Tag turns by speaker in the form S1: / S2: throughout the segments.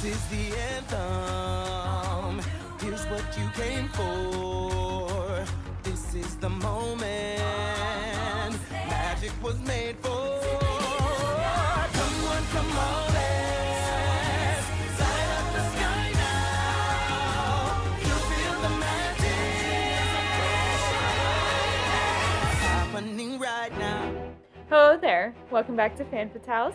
S1: This is the anthem. Here's what you came for. This is the moment. Magic was made for.
S2: Hello there. Welcome back to Fan Fatales.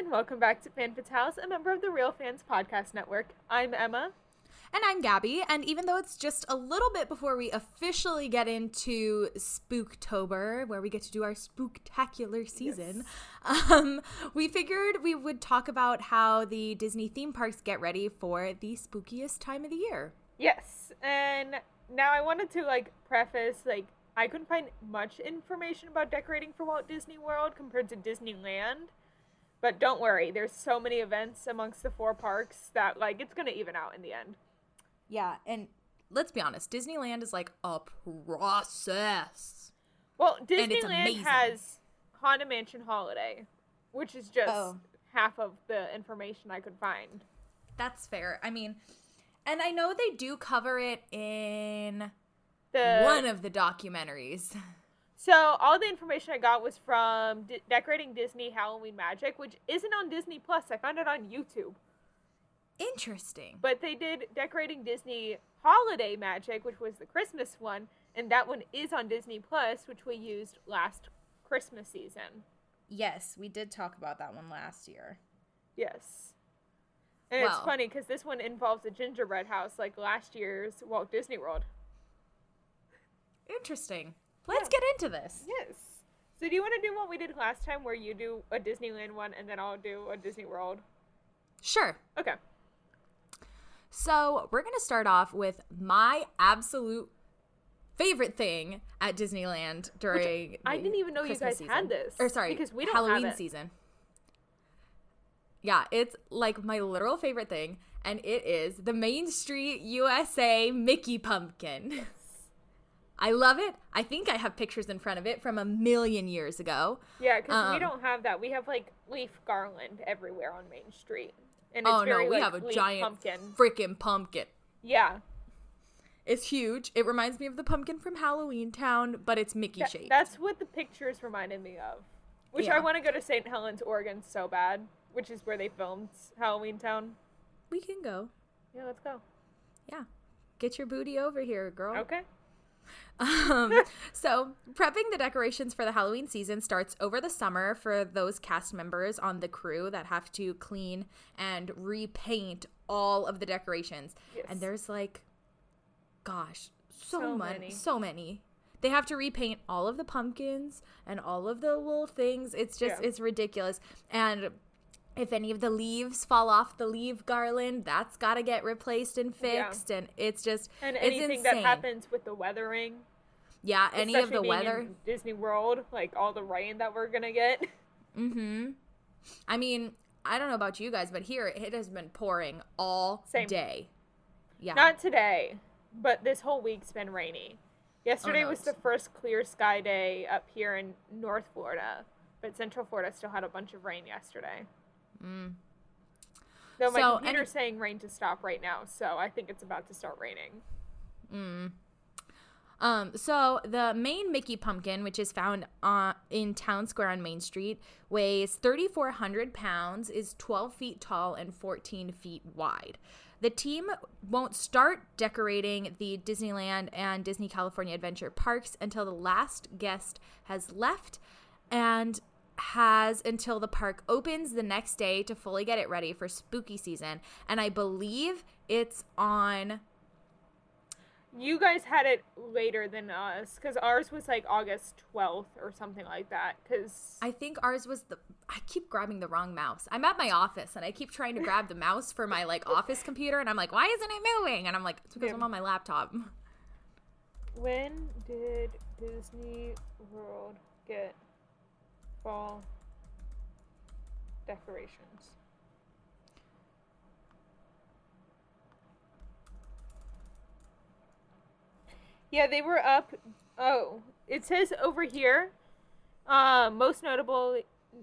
S2: And welcome back to Fan Fatales, a member of the Real Fans Podcast Network. I'm Emma.
S3: And I'm Gabby, and even though it's just a little bit before we officially get into Spooktober, where we get to do our spooktacular season, um, we figured we would talk about how the Disney theme parks get ready for the spookiest time of the year.
S2: Yes, and now I wanted to like preface like I couldn't find much information about decorating for Walt Disney World compared to Disneyland. But don't worry, there's so many events amongst the four parks that like it's gonna even out in the end.
S3: Yeah, and let's be honest, Disneyland is like a process.
S2: Well, Disneyland has Haunted Mansion Holiday, which is just
S3: Oh.
S2: half of the information I could find.
S3: That's fair. I mean, and I know they do cover it in
S2: The
S3: one of the documentaries.
S2: So all the information I got was from D- Decorating Disney Halloween Magic, which isn't on Disney Plus. I found it on YouTube.
S3: Interesting.
S2: But they did Decorating Disney Holiday Magic, which was the Christmas one, and that one is on Disney Plus, which we used last Christmas season.
S3: Yes, we did talk about that one last year.
S2: Yes. And it's funny because this one involves a gingerbread house, like last year's Walt Disney World.
S3: Interesting. Let's
S2: Yeah.
S3: get into this.
S2: Yes. So do you want to do what we did last time, where you do a Disneyland one and then I'll do a Disney World?
S3: Sure.
S2: Okay.
S3: So, we're going to start off with my absolute favorite thing at Disneyland during
S2: I
S3: the
S2: didn't even know you
S3: Christmas
S2: guys had this,
S3: Or sorry,
S2: because we don't have
S3: Halloween
S2: it.
S3: season. Yeah, it's like my literal favorite thing and it is the Main Street USA Mickey pumpkin. I love it. I think I have pictures in front of it from a million years ago.
S2: Yeah, because we
S3: Um,
S2: don't have that. We have like leaf garland everywhere on Main Street, and it's
S3: Oh no, we
S2: like,
S3: have a giant
S2: pumpkin.
S3: freaking pumpkin.
S2: Yeah,
S3: It's huge. It reminds me of the pumpkin from Halloween Town, but it's Mickey
S2: That-
S3: shaped.
S2: that's what the pictures reminded me of. Which I want to go to St. Helens, Oregon, so bad. Which is where they filmed Halloween Town.
S3: we can go.
S2: Yeah, let's go.
S3: Yeah. Get your booty over here, girl.
S2: Okay.
S3: Um, so, prepping the decorations for the Halloween season starts over the summer for those cast members on the crew that have to clean and repaint all of the decorations.
S2: Yes.
S3: And there's like, gosh, so,
S2: So many.
S3: so many. They have to repaint all of the pumpkins and all of the little things. It's just,
S2: Yeah.
S3: it's ridiculous. And if any of the leaves fall off the leaf garland, that's got to get replaced and
S2: Yeah.
S3: fixed. And it's just,
S2: And anything that happens with the weathering,
S3: Yeah, any of the weather.
S2: in Disney World, like all the rain that we're gonna get.
S3: Mm-hmm. I mean, I don't know about you guys, but here it has been pouring all
S2: Same.
S3: day. Yeah.
S2: Not today, but this whole week's been rainy. Yesterday
S3: no,
S2: was the first clear sky day up here in North Florida, but Central Florida still had a bunch of rain yesterday.
S3: Mm.
S2: Though my
S3: So,
S2: computer's saying rain to stop right now, so I think it's about to start raining.
S3: Mm. Um, so the main Mickey pumpkin, which is found uh, in Town Square on Main Street, weighs 3,400 pounds, is 12 feet tall, and 14 feet wide. The team won't start decorating the Disneyland and Disney California Adventure parks until the last guest has left and has until the park opens the next day to fully get it ready for spooky season. And I believe it's on
S2: You guys had it later than us because ours was like August 12th or something like that. Because
S3: I think ours was the. I keep grabbing the wrong mouse. I'm at my office and I keep trying to grab the mouse for my like office computer, and I'm like, why isn't it moving? And I'm like, it's because
S2: Yeah.
S3: I'm on my laptop.
S2: when did Disney World get fall decorations? Yeah, they were up. Oh, it says over here. Uh, most notable,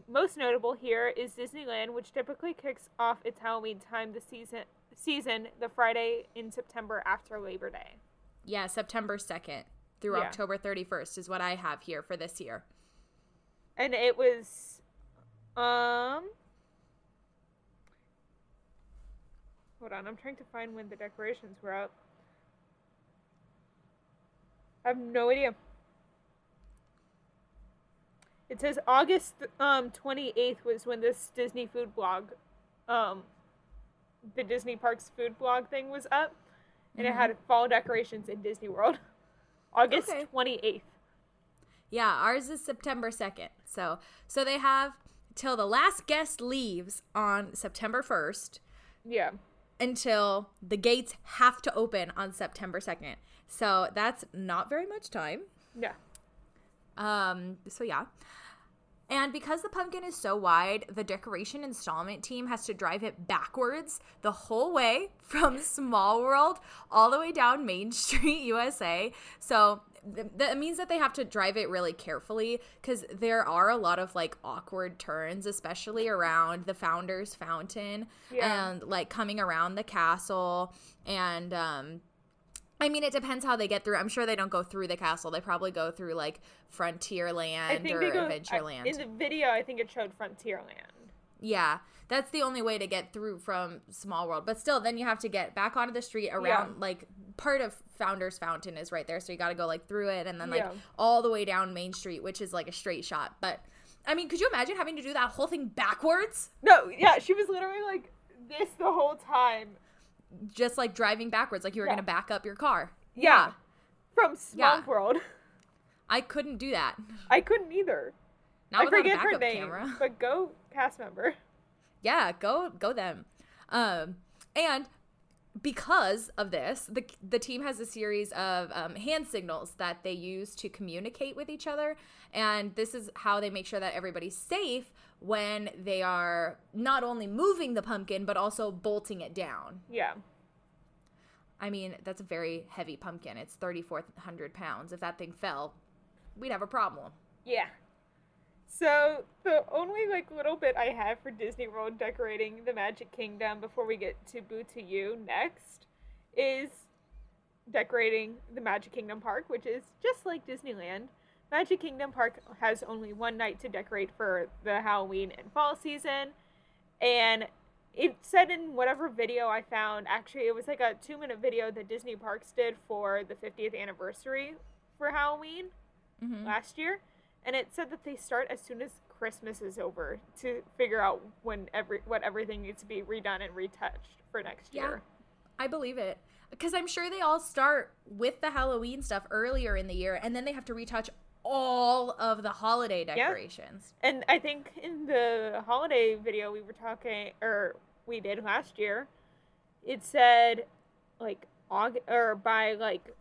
S2: most notable here is Disneyland, which typically kicks off its Halloween time the season season the Friday in September after Labor Day.
S3: Yeah, September 2nd through
S2: Yeah.
S3: October 31st is what I have here for this year.
S2: And it was um hold on i'm trying to find when the decorations were up. I have no idea. It says august um 28th was when this disney food blog um the disney parks food blog thing was up. And it had fall decorations in disney world. August
S3: Okay.
S2: 28th
S3: Yeah, ours is September 2nd. So so they have till the last guest leaves on September 1st
S2: yeah
S3: until the gates have to open on September 2nd. So that's not very much time.
S2: yeah
S3: Um so yeah. And because the pumpkin is so wide, the decoration installment team has to drive it backwards the whole way from Small World all the way down Main Street, USA. So th- that means that they have to drive it really carefully because there are a lot of like awkward turns, especially around the Founders Fountain
S2: Yeah.
S3: and like coming around the castle. And um, I mean, it depends how they get through. I'm sure they don't go through the castle. They probably go through like Frontierland or
S2: go uh,
S3: Adventureland.
S2: I- in the video. I think it showed Frontierland.
S3: yeah, that's the only way to get through from Small World. But still, then you have to get back onto the street around
S2: Yeah.
S3: like part of Founders Fountain is right there, so you got to go like through it and then like
S2: Yeah.
S3: all the way down Main Street, which is like a straight shot. But I mean, could you imagine having to do that whole thing backwards?
S2: No, yeah, she was literally like this the whole time.
S3: Just like driving backwards, like you were
S2: Yeah.
S3: gonna back up your car.
S2: Yeah, from Small
S3: Yeah.
S2: World.
S3: I couldn't do that.
S2: I couldn't either.
S3: Not
S2: I forget her name,
S3: camera.
S2: but go cast member.
S3: yeah go go them um and because of this the the team has a series of um, hand signals that they use to communicate with each other and this is how they make sure that everybody's safe when they are not only moving the pumpkin but also bolting it down.
S2: Yeah,
S3: i mean that's a very heavy pumpkin. It's 3400 pounds. If that thing fell we'd have a problem.
S2: Yeah. So the only like little bit I have for Disney World decorating the Magic Kingdom before we get to Boo to You next is decorating the Magic Kingdom Park, which is just like Disneyland. Magic Kingdom Park has only one night to decorate for the Halloween and fall season. And it said in whatever video I found, actually, it was like a two minute video that Disney Parks did for the 50th anniversary for Halloween
S3: Mhm.
S2: last year. And it said that they start as soon as Christmas is over to figure out when every what everything needs to be redone and retouched for next
S3: Yeah.
S2: year.
S3: I believe it. Because I'm sure they all start with the Halloween stuff earlier in the year and then they have to retouch all of the holiday decorations.
S2: And I think in the holiday video we were talking, or we did last year, it said like August or by like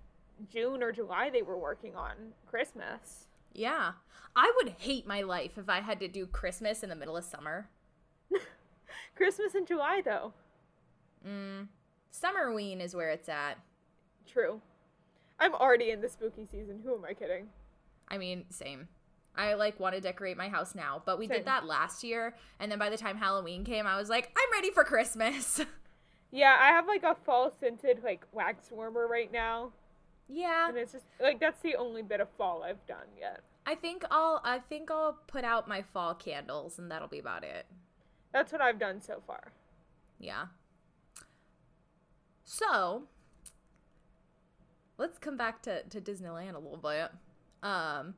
S2: June or July they were working on Christmas.
S3: Yeah. I would hate my life if I had to do Christmas in the middle of summer.
S2: Christmas in July though.
S3: Mm. Summerween is where it's at.
S2: True. I'm already in the spooky season. Who am I kidding?
S3: I mean, same. I like want to decorate my house now, but we
S2: Same.
S3: did that last year and then by the time Halloween came, I was like, I'm ready for Christmas.
S2: Yeah, I have like a fall scented like wax warmer right now,
S3: yeah.
S2: and it's just like that's the only bit of fall I've done yet.
S3: I think I'll I think I'll put out my fall candles and that'll be about it.
S2: That's what I've done so far.
S3: Yeah. So, let's come back to, to Disneyland a little bit. Um,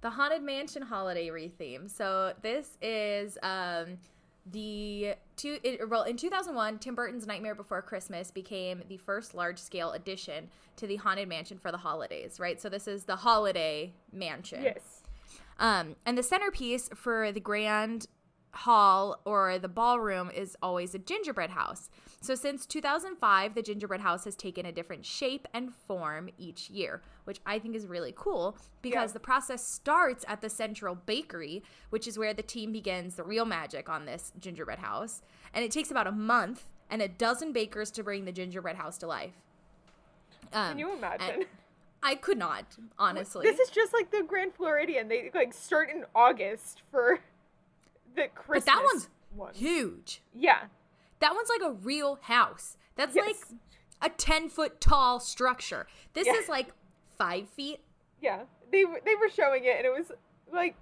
S3: the Haunted Mansion holiday retheme. So, this is um, the two it, well in 2001 tim burton's nightmare before christmas became the first large-scale addition to the haunted mansion for the holidays right so this is the holiday mansion
S2: Yes.
S3: um, and the centerpiece for the grand hall or the ballroom is always a gingerbread house. So since 2005, the gingerbread house has taken a different shape and form each year, which I think is really cool because
S2: Yeah.
S3: the process starts at the central bakery, which is where the team begins the real magic on this gingerbread house. And it takes about a month and a dozen bakers to bring the gingerbread house to life. Um,
S2: Can you imagine?
S3: I could not, honestly.
S2: This is just like the Grand Floridian. They like start in August for the Christmas.
S3: but that one's
S2: one.
S3: huge.
S2: Yeah.
S3: That one's like a real house. That's
S2: Yes.
S3: like a 10 foot tall structure. This
S2: Yeah.
S3: is like five feet.
S2: Yeah. They were they were showing it and it was like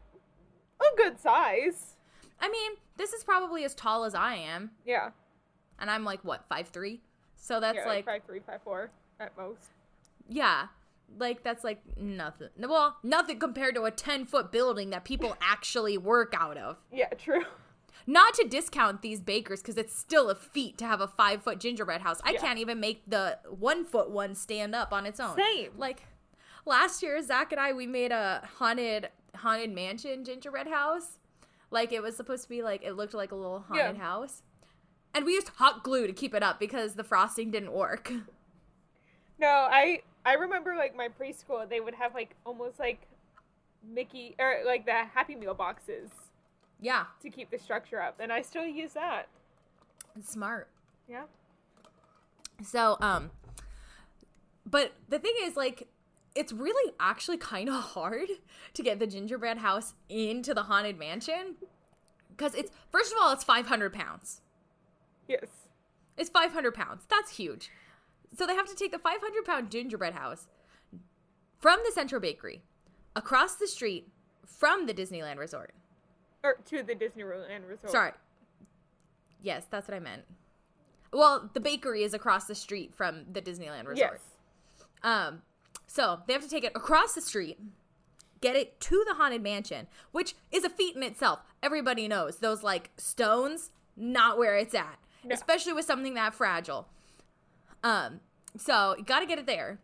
S2: a good size.
S3: I mean, this is probably as tall as I am.
S2: Yeah.
S3: And I'm like, what, five three? So that's
S2: yeah,
S3: like,
S2: five three, five four at most.
S3: yeah. Like, that's like nothing. Well, nothing compared to a 10 foot building that people actually work out of.
S2: Yeah, true.
S3: Not to discount these bakers because it's still a feat to have a five foot gingerbread house. I
S2: Yeah.
S3: can't even make the one foot one stand up on its own.
S2: Same.
S3: Like last year, Zach and I we made a haunted haunted mansion gingerbread house. Like it was supposed to be like it looked like a little haunted
S2: Yeah.
S3: house, and we used hot glue to keep it up because the frosting didn't work.
S2: No, I I remember like my preschool they would have like almost like Mickey or like the Happy Meal boxes
S3: yeah,
S2: to keep the structure up, and I still use that.
S3: it's smart.
S2: Yeah.
S3: So, um, but the thing is, like, it's really actually kind of hard to get the gingerbread house into the haunted mansion because it's first of all, it's five hundred pounds.
S2: Yes.
S3: It's five hundred pounds. That's huge. So they have to take the five hundred pound gingerbread house from the Central Bakery across the street from the Disneyland Resort.
S2: Or to the Disneyland Resort.
S3: Sorry. Yes, that's what I meant. Well, the bakery is across the street from the Disneyland Resort.
S2: Yes.
S3: Um, so they have to take it across the street, get it to the haunted mansion, which is a feat in itself. Everybody knows those like stones, not where it's at,
S2: No.
S3: especially with something that fragile. Um, so you got to get it there,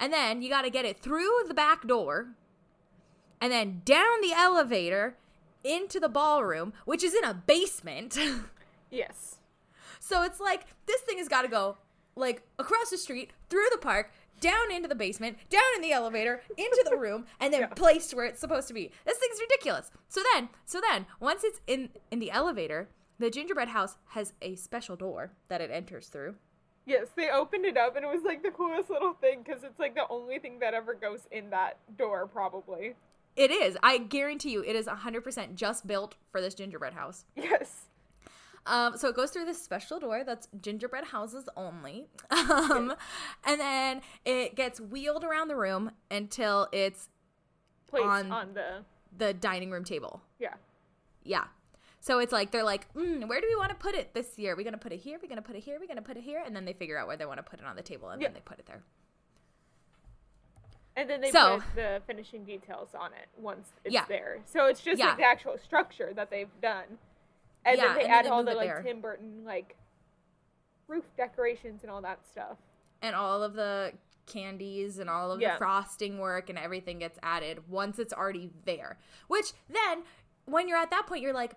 S3: and then you got to get it through the back door, and then down the elevator into the ballroom, which is in a basement.
S2: Yes.
S3: So it's like this thing has got to go like across the street, through the park, down into the basement, down in the elevator, into the room, and then
S2: Yeah.
S3: placed where it's supposed to be. This thing's ridiculous. So then, so then, once it's in in the elevator, the gingerbread house has a special door that it enters through.
S2: Yes, they opened it up and it was like the coolest little thing because it's like the only thing that ever goes in that door, probably.
S3: It is. I guarantee you, it is 100% just built for this gingerbread house.
S2: Yes.
S3: Um, so it goes through this special door that's gingerbread houses only. Um, and then it gets wheeled around the room until it's
S2: Placed
S3: On-
S2: on, the.
S3: the dining room table.
S2: Yeah.
S3: Yeah. So it's like they're like, mm, where do we want to put it this year? We're gonna put it here. We're gonna put it here. We're gonna put it here, and then they figure out where they want to put it on the table, and
S2: Yeah.
S3: then they put it there.
S2: And then they
S3: So-
S2: put the finishing details on it once it's
S3: Yeah.
S2: there. So it's just
S3: Yeah.
S2: like the actual structure that they've done. And then they
S3: and then
S2: add
S3: they
S2: all the like
S3: there.
S2: Tim Burton like roof decorations and all that stuff.
S3: And all of the candies and all of the frosting work and everything gets added once it's already there. Which then, when you're at that point, you're like,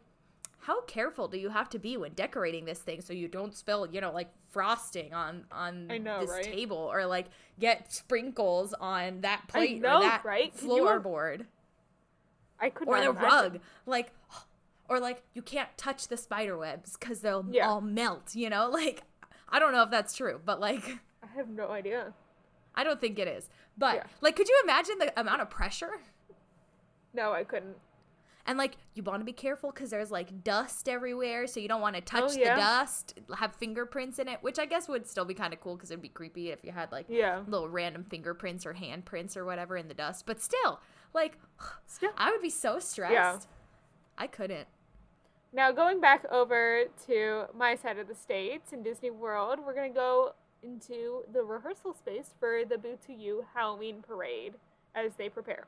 S3: how careful do you have to be when decorating this thing so you don't spill, you know, like frosting on on
S2: know,
S3: this
S2: right?
S3: table or like get sprinkles on that plate
S2: know,
S3: or that
S2: right? Can you im-
S3: floorboard.
S2: I could
S3: or the
S2: imagine.
S3: rug like or like you can't touch the spider webs because they'll
S2: Yeah.
S3: all melt you know like i don't know if that's true but like
S2: I have no idea.
S3: i don't think it is but
S2: Yeah.
S3: like could you imagine the amount of pressure
S2: No, I couldn't.
S3: And like you want to be careful because there's like dust everywhere so you don't want to oh, touch
S2: Oh, yeah.
S3: the dust have fingerprints in it which i guess would still be kind of cool because it'd be creepy if you had like
S2: Yeah.
S3: little random fingerprints or handprints or whatever in the dust but still like
S2: Still.
S3: i would be so stressed i couldn't
S2: Now going back over to my side of the states in Disney World, we're gonna go into the rehearsal space for the Boo to You Halloween parade as they prepare.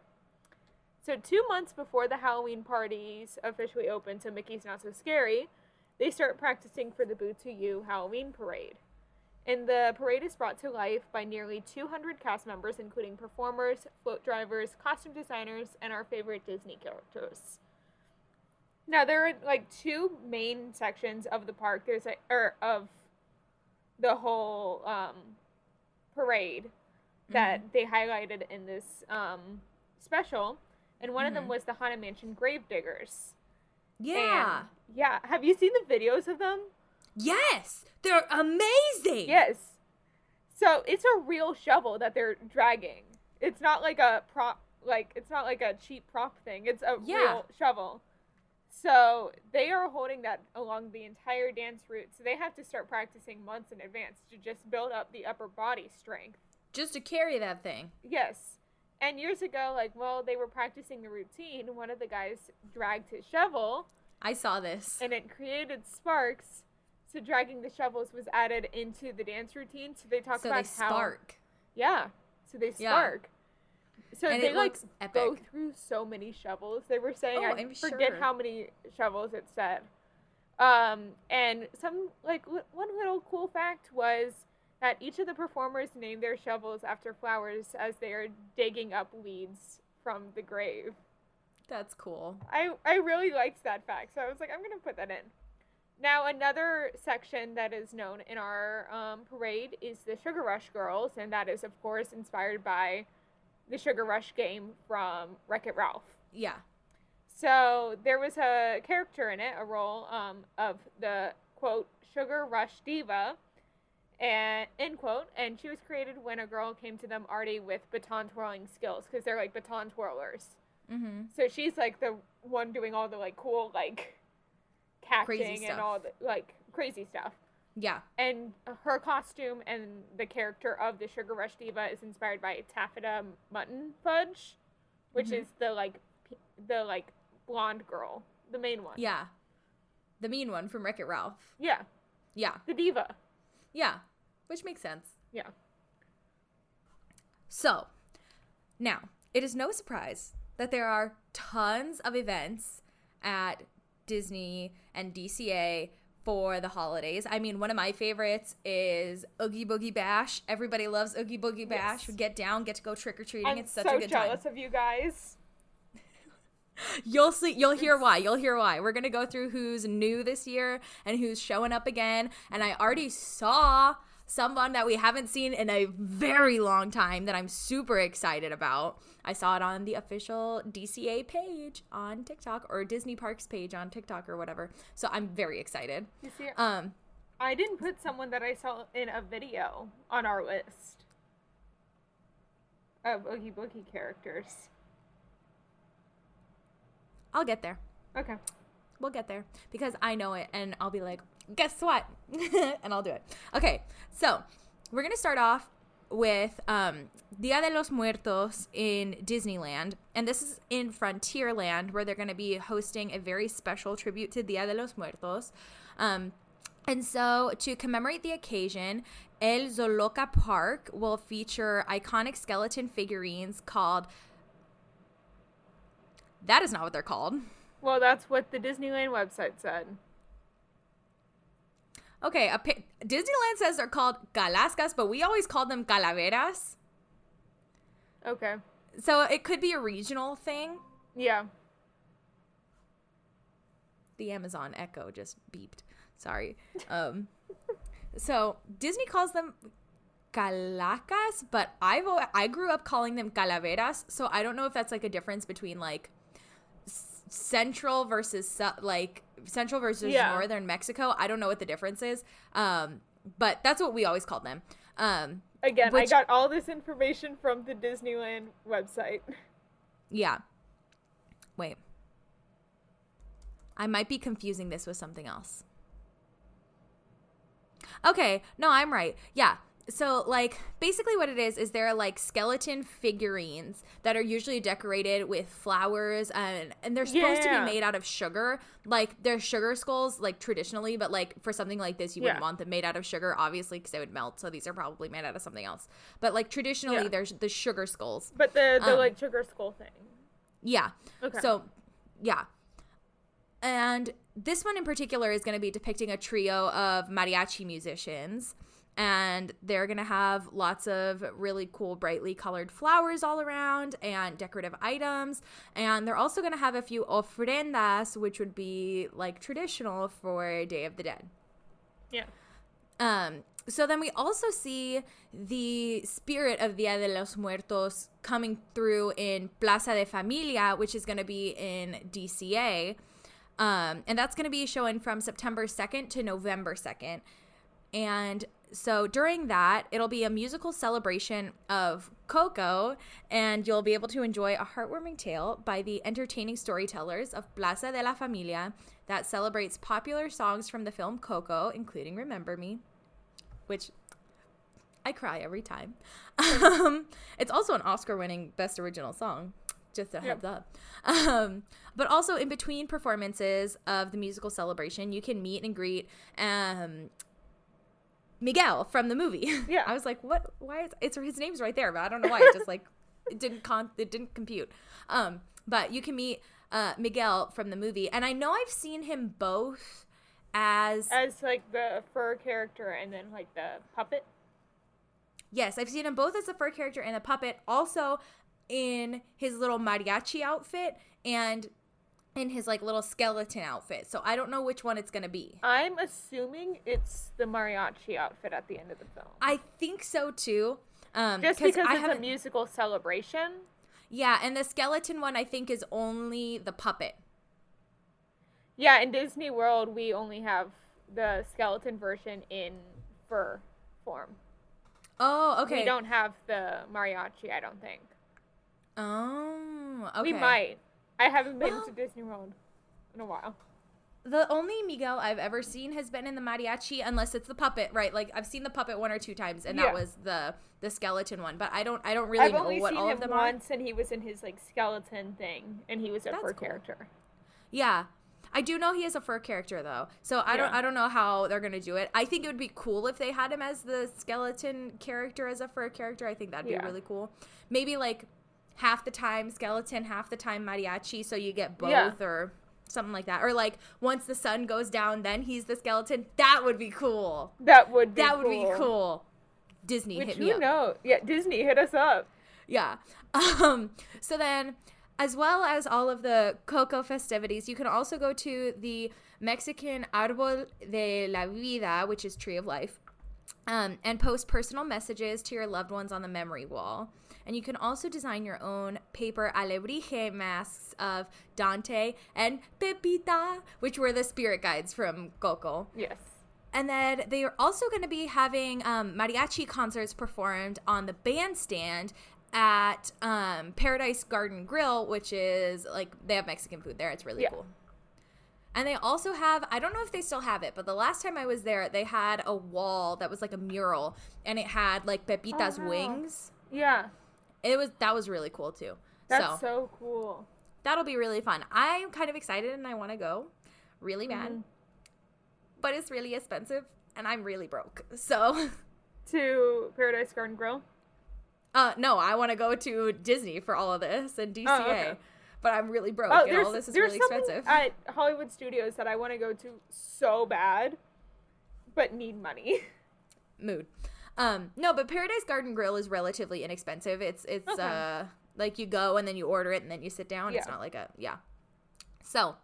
S2: So two months before the Halloween parties officially open to Mickey's Not So Scary, they start practicing for the Boo to You Halloween parade. And the parade is brought to life by nearly 200 cast members, including performers, float drivers, costume designers, and our favorite Disney characters. Now there are like two main sections of the park. There's a or of the whole um, parade that they highlighted in this um, special, and one of them
S3: Mhm.
S2: was the Haunted Mansion Gravediggers.
S3: Yeah.
S2: And, yeah. Have you seen the videos of them?
S3: yes. They're amazing.
S2: Yes. So it's a real shovel that they're dragging. It's not like a prop, like it's not like a cheap prop thing. It's a
S3: Yeah.
S2: real shovel. So they are holding that along the entire dance route. So they have to start practicing months in advance to just build up the upper body strength.
S3: Just to carry that thing.
S2: Yes. And years ago, like while they were practicing the routine, one of the guys dragged his shovel
S3: I saw this.
S2: and it created sparks. So dragging the shovels was added into the dance routine. So they talk
S3: so
S2: about
S3: they
S2: how
S3: spark.
S2: yeah. So they
S3: Yeah.
S2: spark. So
S3: And
S2: they like go through so many shovels. They were saying
S3: Oh,
S2: I
S3: I'm
S2: forget
S3: sure.
S2: how many shovels it said. Um, and some like li- one little cool fact was that each of the performers name their shovels after flowers as they are digging up weeds from the grave.
S3: That's cool.
S2: I, I really liked that fact, so I was like, I'm going to put that in. Now, another section that is known in our um, parade is the Sugar Rush Girls, and that is, of course, inspired by the Sugar Rush game from Wreck It Ralph.
S3: Yeah.
S2: So there was a character in it, a role um, of the quote Sugar Rush Diva, and end quote, and she was created when a girl came to them already with baton twirling skills because they're like baton twirlers.
S3: Mm-hmm.
S2: So she's like the one doing all the like cool like catching and all the like crazy stuff.
S3: Yeah.
S2: And her costume and the character of the Sugar Rush Diva is inspired by Taffeta Mutton Fudge, which
S3: Mhm.
S2: is the like the like blonde girl, the main one.
S3: Yeah. The mean one from Wreck It Ralph.
S2: Yeah,
S3: Yeah.
S2: the diva.
S3: Yeah. Which makes sense.
S2: Yeah.
S3: So, now, it is no surprise that there are tons of events at Disney and DCA for the holidays. I mean, one of my favorites is Oogie Boogie Bash. Everybody loves Oogie Boogie Bash.
S2: Yes.
S3: We get down, get to go trick or treating. It's such
S2: so
S3: a good
S2: jealous
S3: time.
S2: of you guys.
S3: You'll see. You'll hear why. You'll hear why. We're gonna go through who's new this year and who's showing up again. And I already saw someone that we haven't seen in a very long time that I'm super excited about. I saw it on the official DCA page on TikTok or Disney Parks page on TikTok or whatever. So I'm very excited.
S2: You see,
S3: Um,
S2: I didn't put someone that I saw in a video on our list of Oogie Boogie characters.
S3: I'll get there.
S2: Okay.
S3: We'll get there because I know it and I'll be like, guess what? and I'll do it. Okay, so we're going to start off with um, Dia de los Muertos in Disneyland. And this is in Frontierland where they're going to be hosting a very special tribute to Dia de los Muertos. Um, and so, to commemorate the occasion, El Zoloca Park will feature iconic skeleton figurines called. That is not what they're called.
S2: Well, that's what the Disneyland website said.
S3: Okay, a pi- Disneyland says they're called calascas, but we always call them calaveras.
S2: Okay.
S3: So it could be a regional thing.
S2: Yeah.
S3: The Amazon Echo just beeped. Sorry. Um, so Disney calls them calacas, but I've I grew up calling them calaveras. So I don't know if that's like a difference between like central versus like central versus
S2: Yeah.
S3: northern Mexico. I don't know what the difference is. Um, but that's what we always called them. Um,
S2: Again,
S3: Which-
S2: I got all this information from the Disneyland website.
S3: Yeah. Wait. I might be confusing this with something else. Okay, no, I'm right. Yeah. So, like, basically, what it is is there are like skeleton figurines that are usually decorated with flowers, and and they're supposed to be made out of sugar. Like, they're sugar skulls, like traditionally, but like for something like this, you wouldn't want them made out of sugar, obviously, because they would melt. So these are probably made out of something else. But like traditionally,
S2: Yeah.
S3: there's the sugar skulls.
S2: But the the
S3: Um,
S2: like sugar skull thing.
S3: Yeah.
S2: Okay.
S3: So, yeah. And this one in particular is going to be depicting a trio of mariachi musicians and they're going to have lots of really cool brightly colored flowers all around and decorative items and they're also going to have a few ofrendas which would be like traditional for day of the dead
S2: Yeah.
S3: um, so then we also see the spirit of Dia de los Muertos coming through in Plaza de Familia, which is going to be in DCA. Um, and that's going to be showing from September 2nd to November 2nd. And so during that, it'll be a musical celebration of Coco, and you'll be able to enjoy a heartwarming tale by the entertaining storytellers of Plaza de la Familia that celebrates popular songs from the film Coco, including Remember Me, which I cry every time. Um, it's also an Oscar winning Best Original Song. Just a heads up. Um, but also, in between performances of the musical celebration, you can meet and greet um, Miguel from the movie.
S2: Yeah.
S3: I was like, what? Why is it's his name's right there, but I don't know why. It just like it didn't con it didn't compute. Um, but you can meet uh, Miguel from the movie, and I know I've seen him both as
S2: As like the fur character and then like the puppet.
S3: Yes, I've seen him both as a fur character and a puppet, also in his little mariachi outfit and in his like little skeleton outfit. So I don't know which one it's gonna be.
S2: I'm assuming it's the mariachi outfit at the end of the film.
S3: I think so too. Um,
S2: Just
S3: 'cause
S2: because
S3: I
S2: it's a musical celebration.
S3: Yeah, and the skeleton one I think is only the puppet.
S2: Yeah, in Disney World, we only have the skeleton version in fur form.
S3: Oh, okay.
S2: We don't have the mariachi, I don't think.
S3: Oh, okay.
S2: We might. I haven't been
S3: Well-
S2: to Disney World in a while.
S3: The only Miguel I've ever seen has been in the mariachi, unless it's the puppet, right? Like I've seen the puppet one or two times, and
S2: Yeah.
S3: that was the the skeleton one. But I don't I don't really
S2: I've
S3: know
S2: only
S3: what
S2: seen
S3: all
S2: him
S3: of them are.
S2: once, and he was in his like skeleton thing, and he was a
S3: That's
S2: fur
S3: cool.
S2: character.
S3: Yeah. I do know he is a fur character though. So I don't I don't know how they're going to do it. I think it would be cool if they had him as the skeleton character as a fur character. I think that'd be
S2: Yeah.
S3: really cool. Maybe like half the time skeleton, half the time mariachi so you get both
S2: Yeah.
S3: or something like that. Or like once the sun goes down then he's the skeleton. That would be cool.
S2: That would be
S3: that
S2: cool.
S3: would be cool. Disney
S2: Which
S3: hit me
S2: you
S3: up.
S2: know, yeah, Disney hit us up.
S3: Yeah. Um, so then, as well as all of the Coco festivities, you can also go to the Mexican Árbol de la Vida, which is Tree of Life, um, and post personal messages to your loved ones on the memory wall. And you can also design your own paper alebrije masks of Dante and Pepita, which were the spirit guides from Coco.
S2: Yes.
S3: And then they are also going to be having um, mariachi concerts performed on the bandstand at um, Paradise Garden Grill, which is like they have Mexican food there. It's really
S2: Yeah.
S3: cool. And they also have, I don't know if they still have it, but the last time I was there, they had a wall that was like a mural and it had like Pepita's
S2: Oh,
S3: wings.
S2: Yeah.
S3: It was, that was really cool too.
S2: That's
S3: so
S2: so, cool.
S3: that'll be really fun. I'm kind of excited and I want to go really bad,
S2: Mhm.
S3: but it's really expensive and I'm really broke. So.
S2: To Paradise Garden Grill.
S3: Uh, no, I want to go to Disney for all of this and DCA,
S2: Oh, okay.
S3: but I'm really broke,
S2: Oh,
S3: and all this is really expensive.
S2: at Hollywood Studios that I want to go to so bad, but need money.
S3: Mood. Um, no, but Paradise Garden Grill is relatively inexpensive. It's it's
S2: Okay.
S3: uh like you go and then you order it and then you sit down. It's not like a yeah. So,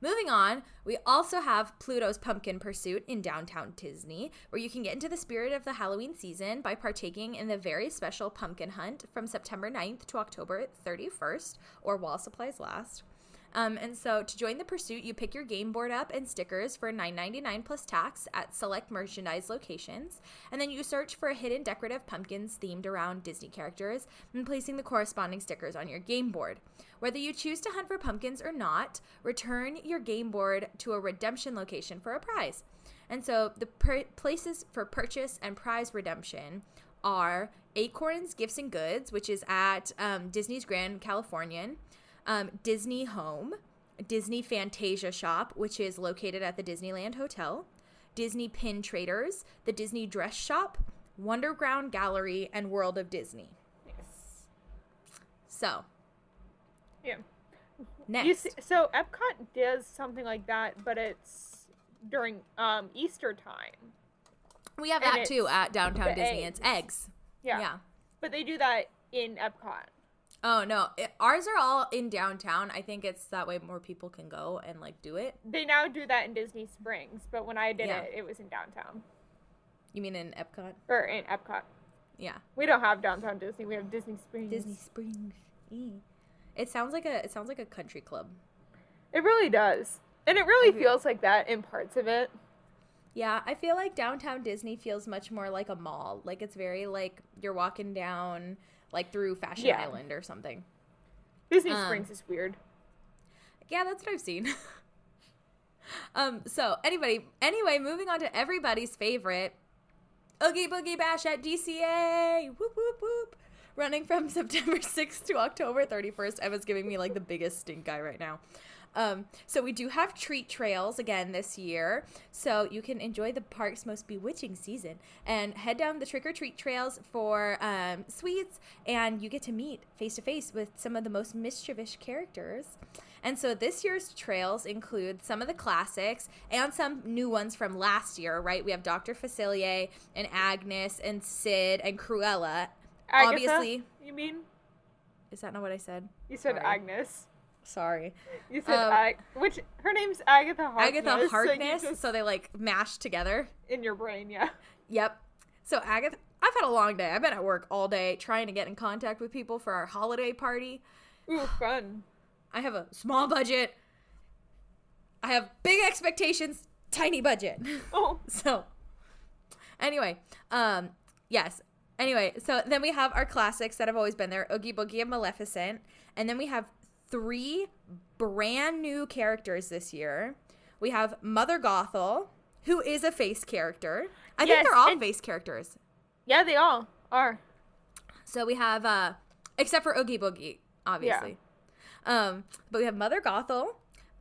S3: moving on, we also have Pluto's Pumpkin Pursuit in downtown Disney, where you can get into the spirit of the Halloween season by partaking in the very special pumpkin hunt from September 9th to October 31st, or while supplies last. Um, and so to join the pursuit, you pick your game board up and stickers for $9.99 plus tax at select merchandise locations. And then you search for hidden decorative pumpkins themed around Disney characters and placing the corresponding stickers on your game board. Whether you choose to hunt for pumpkins or not, return your game board to a redemption location for a prize. And so the per- places for purchase and prize redemption are Acorns Gifts and Goods, which is at um, Disney's Grand Californian, um, Disney Home, Disney Fantasia Shop, which is located at the Disneyland Hotel, Disney Pin Traders, the Disney Dress Shop, Wonderground Gallery, and World of Disney.
S2: Yes.
S3: So,
S2: Yeah.
S3: next.
S2: See, so Epcot does something like that, but it's during um, Easter time.
S3: we have
S2: and
S3: that too at downtown Disney. It's
S2: eggs.
S3: eggs.
S2: Yeah.
S3: yeah.
S2: But they do that in Epcot.
S3: Oh no, it, ours are all in downtown. I think it's that way more people can go and like do it.
S2: They now do that in Disney Springs, but when I did
S3: Yeah.
S2: it, it was in downtown
S3: You mean in Epcot?
S2: or in Epcot.
S3: Yeah.
S2: We don't have downtown Disney. We have Disney Springs.
S3: Disney Springs. E. It sounds like a it sounds like a country club.
S2: It really does, and it really feels like that in parts of it.
S3: Yeah, I feel like downtown Disney feels much more like a mall. Like it's very like you're walking down like through Fashion
S2: Yeah.
S3: Island or something.
S2: Disney
S3: Um,
S2: Springs is weird.
S3: Yeah, that's what I've seen. um, so anybody anyway, moving on to everybody's favorite Oogie Boogie Bash at DCA. Whoop whoop whoop. Running from September 6th to October 31st. Eva's giving me like the biggest stink eye right now. Um, so we do have treat trails again this year, so you can enjoy the park's most bewitching season and head down the trick or treat trails for um, sweets, and you get to meet face to face with some of the most mischievous characters. And so this year's trails include some of the classics and some new ones from last year. Right, we have Dr. Facilier and Agnes and Sid and Cruella.
S2: Agatha,
S3: Obviously,
S2: you mean
S3: is that not what I said?
S2: you said
S3: Sorry.
S2: Agnes?
S3: Sorry.
S2: You said
S3: Um,
S2: Ag- which her name's Agatha Harkness.
S3: Agatha
S2: so
S3: Harkness,
S2: just-
S3: so they like mashed together.
S2: in your brain, yeah.
S3: Yep. So Agatha, I've had a long day. I've been at work all day trying to get in contact with people for our holiday party.
S2: Ooh, fun.
S3: I have a small budget. I have big expectations, tiny budget.
S2: Oh,
S3: so anyway, um yes. Anyway, so then we have our classics that have always been there, Oogie Boogie and Maleficent, and then we have three brand new characters this year. We have Mother Gothel, who is a face character. I
S2: Yes,
S3: think they're all face characters.
S2: yeah, they all are.
S3: So we have uh except for Oogie Boogie, obviously. Um, but we have Mother Gothel,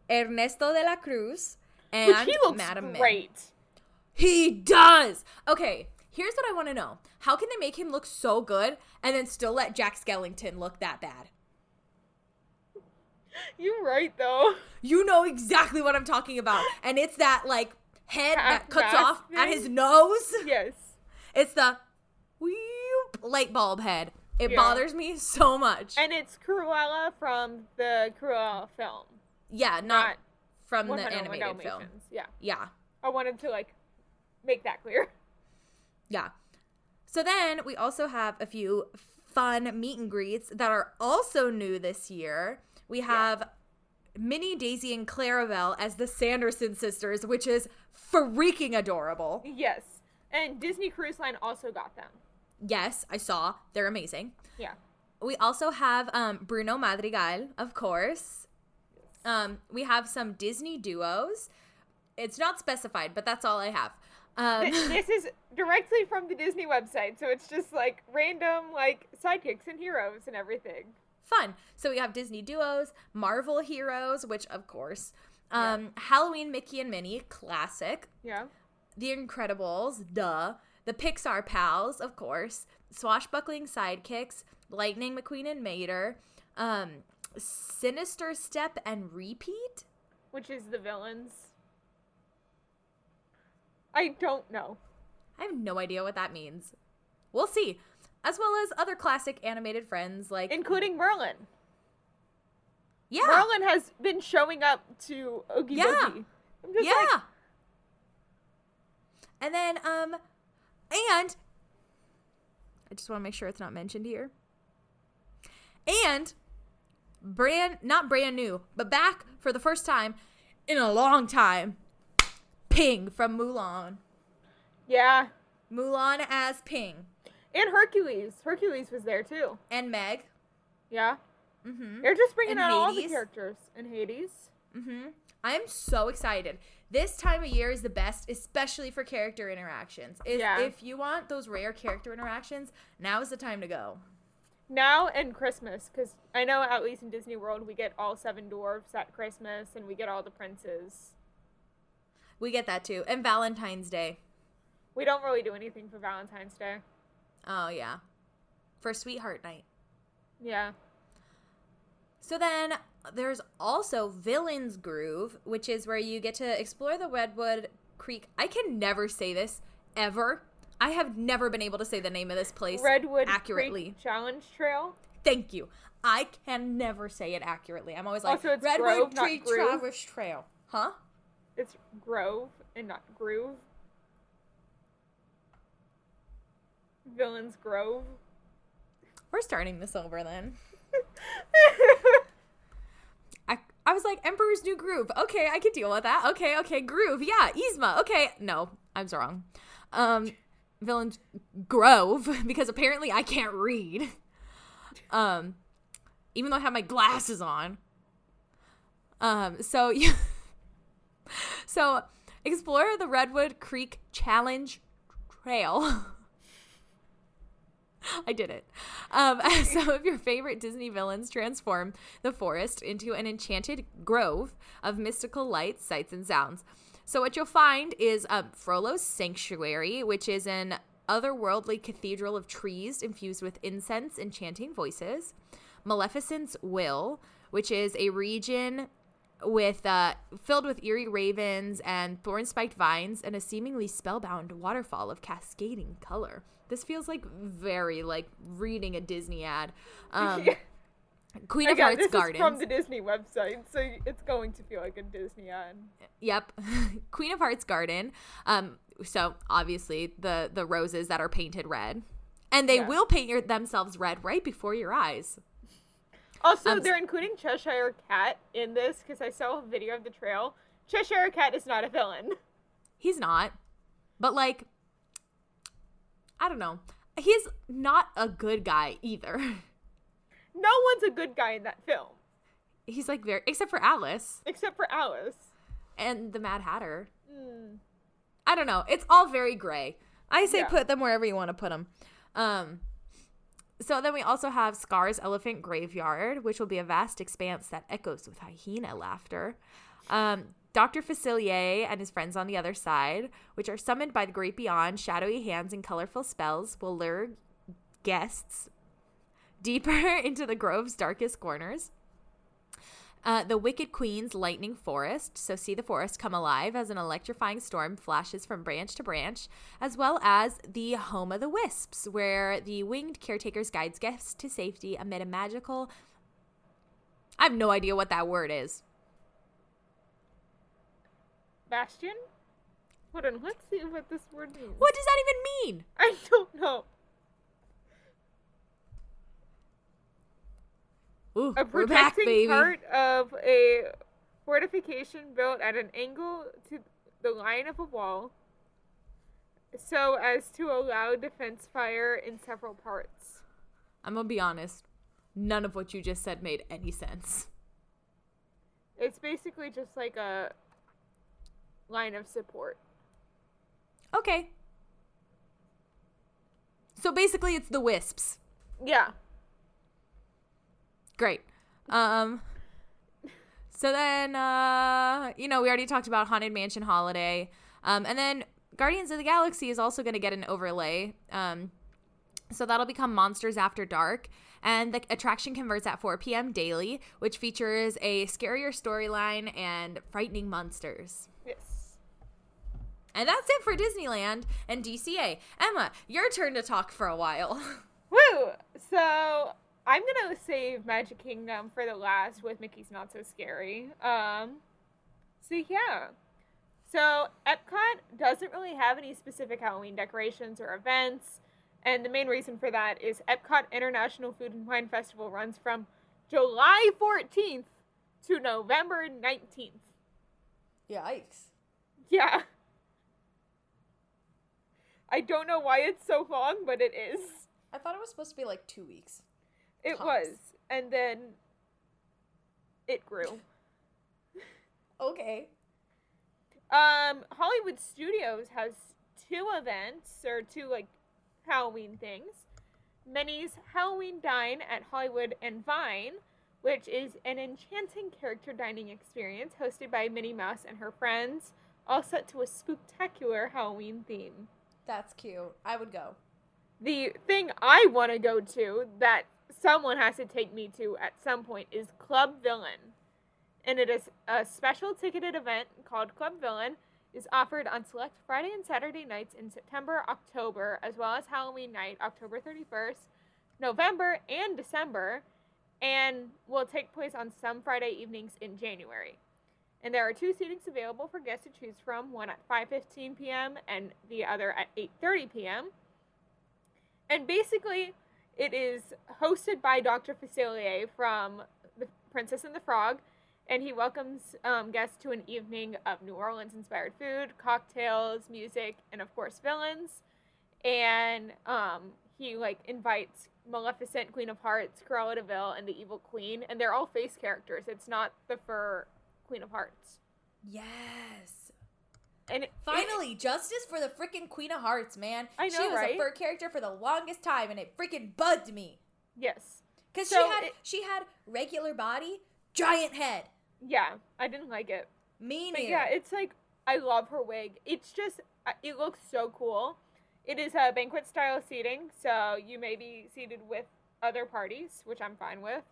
S3: Ernesto de la Cruz, and
S2: Which he looks
S3: Madame Mim.
S2: great.
S3: He does. Okay, here's what I want to know: How can they make him look so good and then still let Jack Skellington look that bad?
S2: You're right though.
S3: You know exactly what I'm talking about, and it's that like head that cuts off at his nose.
S2: Yes.
S3: It's the whoop light bulb head. It
S2: Yeah.
S3: bothers me so much.
S2: And it's Cruella from the Cruella film,
S3: yeah, not,
S2: not
S3: from the
S2: 100
S3: animated film.
S2: Yeah.
S3: Yeah.
S2: I wanted to like make that clear.
S3: Yeah. So then we also have a few fun meet and greets that are also new this year. We have Minnie, Daisy, and Clarabelle as the Sanderson sisters, which is freaking adorable.
S2: Yes. And Disney Cruise Line also got them.
S3: Yes, I saw. They're amazing.
S2: Yeah.
S3: We also have um, Bruno Madrigal, of course. Um, we have some Disney duos. It's not specified, but that's all I have. Um,
S2: this is directly from the Disney website, so it's just like random like sidekicks and heroes and everything.
S3: Fun. So we have Disney duos, Marvel heroes, which of course, um, Halloween Mickey and Minnie, classic.
S2: Yeah.
S3: The Incredibles, duh. The Pixar pals, of course. Swashbuckling sidekicks, Lightning McQueen and Mater, um, Sinister Step and Repeat.
S2: Which is the villains. I don't know.
S3: I have no idea what that means. We'll see. As well as other classic animated friends like
S2: Including Merlin.
S3: yeah,
S2: Merlin has been showing up to Oogie
S3: Yeah.
S2: Boogie. I'm just
S3: yeah.
S2: like,
S3: and then um, and I just want to make sure it's not mentioned here. And brand not brand new, but back for the first time in a long time. Ping from Mulan.
S2: yeah.
S3: Mulan as Ping
S2: And Hercules. Hercules was there too.
S3: and Meg.
S2: Yeah.
S3: Mm-hmm.
S2: They're just bringing
S3: And
S2: out all the characters. in Hades.
S3: Mm-hmm. I'm so excited. This time of year is the best, especially for character interactions. If,
S2: Yeah.
S3: if you want those rare character interactions, now is the time to go.
S2: Now and Christmas, because I know at least in Disney World we get all seven dwarfs at Christmas and we get all the princes.
S3: We get that too. And Valentine's Day.
S2: We don't really do anything for Valentine's Day.
S3: Oh, yeah. For Sweetheart Night.
S2: Yeah.
S3: So then there's also Villain's Groove, which is where you get to explore the Redwood Creek. I can never say this ever. I have never been able to say the name of this place
S2: Redwood
S3: accurately.
S2: Creek Challenge Trail.
S3: Thank you. I can never say it accurately. I'm always like
S2: Also,
S3: Redwood
S2: Grove,
S3: Creek. Traverse Trail. Huh?
S2: It's Grove and not Groove. Villains Grove.
S3: We're starting this over then. I, I was like Emperor's New Groove. Okay, I can deal with that. Okay, okay, Groove. Yeah, Yzma. Okay, no, I was wrong. Um, Villains Grove because apparently I can't read. Um, even though I have my glasses on. Um, so you, so explore the Redwood Creek Challenge Trail. I did it. Um, some of your favorite Disney villains transform the forest into an enchanted grove of mystical lights, sights, and sounds. So, what you'll find is um, Frollo's Sanctuary, which is an otherworldly cathedral of trees infused with incense and chanting voices. Maleficent's Will, which is a region with uh, filled with eerie ravens and thorn-spiked vines and a seemingly spellbound waterfall of cascading color. This feels like very like reading a Disney ad. Um, Queen of
S2: Again,
S3: Hearts
S2: this
S3: Gardens.
S2: is from the Disney website, so it's going to feel like a Disney ad.
S3: Yep, Queen of Hearts Garden. Um, so obviously the the roses that are painted red, and they
S2: Yeah.
S3: will paint your, themselves red right before your eyes.
S2: Also,
S3: Um,
S2: they're including Cheshire Cat in this because I saw a video of the trail. Cheshire Cat is not a villain.
S3: He's not, but like, I don't know. He's not a good guy either.
S2: No one's a good guy in that film
S3: He's like very, except for Alice
S2: except for Alice.
S3: and the Mad Hatter.
S2: Mm.
S3: I don't know. It's all very gray. I say
S2: Yeah.
S3: put them wherever you want to put them. Um, so then we also have Scar's Elephant Graveyard, which will be a vast expanse that echoes with hyena laughter. Um, Dr. Facilier and his friends on the other side, which are summoned by the great beyond, shadowy hands and colorful spells, will lure guests deeper into the grove's darkest corners. Uh, the Wicked Queen's Lightning Forest. So, see the forest come alive as an electrifying storm flashes from branch to branch, as well as the Home of the Wisps, where the winged caretakers guides guests to safety amid a magical. I have no idea what that word is.
S2: Bastion? Hold on, let's see what this word means.
S3: What does that even mean?
S2: I don't know.
S3: Ooh,
S2: A
S3: we're back, baby.
S2: part of a fortification built at an angle to the line of a wall so as to allow defense fire in several parts.
S3: I'm gonna be honest. None of what you just said made any sense.
S2: It's basically just like a line of support.
S3: Okay. So basically, it's the wisps.
S2: Yeah.
S3: Great. Um so then uh you know, we already talked about Haunted Mansion Holiday. Um and then Guardians of the Galaxy is also going to get an overlay. Um so that'll become Monsters After Dark and the attraction converts at 4 p.m. daily, which features a scarier storyline and frightening monsters.
S2: Yes.
S3: And that's it for Disneyland and DCA. Emma, your turn to talk for a while.
S2: Woo! So I'm gonna save Magic Kingdom for the last with Mickey's Not So Scary. Um, so yeah. So Epcot doesn't really have any specific Halloween decorations or events, and the main reason for that is Epcot International Food and Wine Festival runs from July 14th to November 19th.
S3: Yikes.
S2: Yeah. I don't know why it's so long, but it is.
S3: I thought it was supposed to be like two weeks.
S2: It
S3: Tops.
S2: was. And then it grew.
S3: Okay.
S2: Um, Hollywood Studios has two events or two like Halloween things. Minnie's Halloween Dine at Hollywood and Vine, which is an enchanting character dining experience hosted by Minnie Mouse and her friends, all set to a spooktacular Halloween theme.
S3: That's cute. I would go.
S2: The thing I want to go to that someone has to take me to at some point is Club Villain. and it is a special ticketed event called Club Villain is offered on select Friday and Saturday nights in September, October, as well as Halloween night, October 31st, November, and December, and will take place on some Friday evenings in January. And there are two seatings available for guests to choose from, one at 5:15 p.m. and the other at 8:30 p.m. And basically, it is hosted by Dr. Facilier from The Princess and the Frog, and he welcomes um, guests to an evening of New Orleans inspired food, cocktails, music, and of course, villains. And um, he like invites Maleficent, Queen of Hearts, Cruella de Vil, and the Evil Queen, and they're all face characters. It's not the fur Queen of Hearts.
S3: Yes.
S2: And it,
S3: Finally, justice for the freaking Queen of Hearts, man.
S2: I know, She
S3: was
S2: right?
S3: a fur character for the longest time, and it freaking bugged me.
S2: yes,
S3: Cause
S2: So
S3: she had
S2: it-
S3: she had regular body, giant head.
S2: yeah, I didn't like it.
S3: Me
S2: But
S3: neither.
S2: yeah, it's like I love her wig. It's just it looks so cool. It is a banquet style seating, so you may be seated with other parties, which I'm fine with.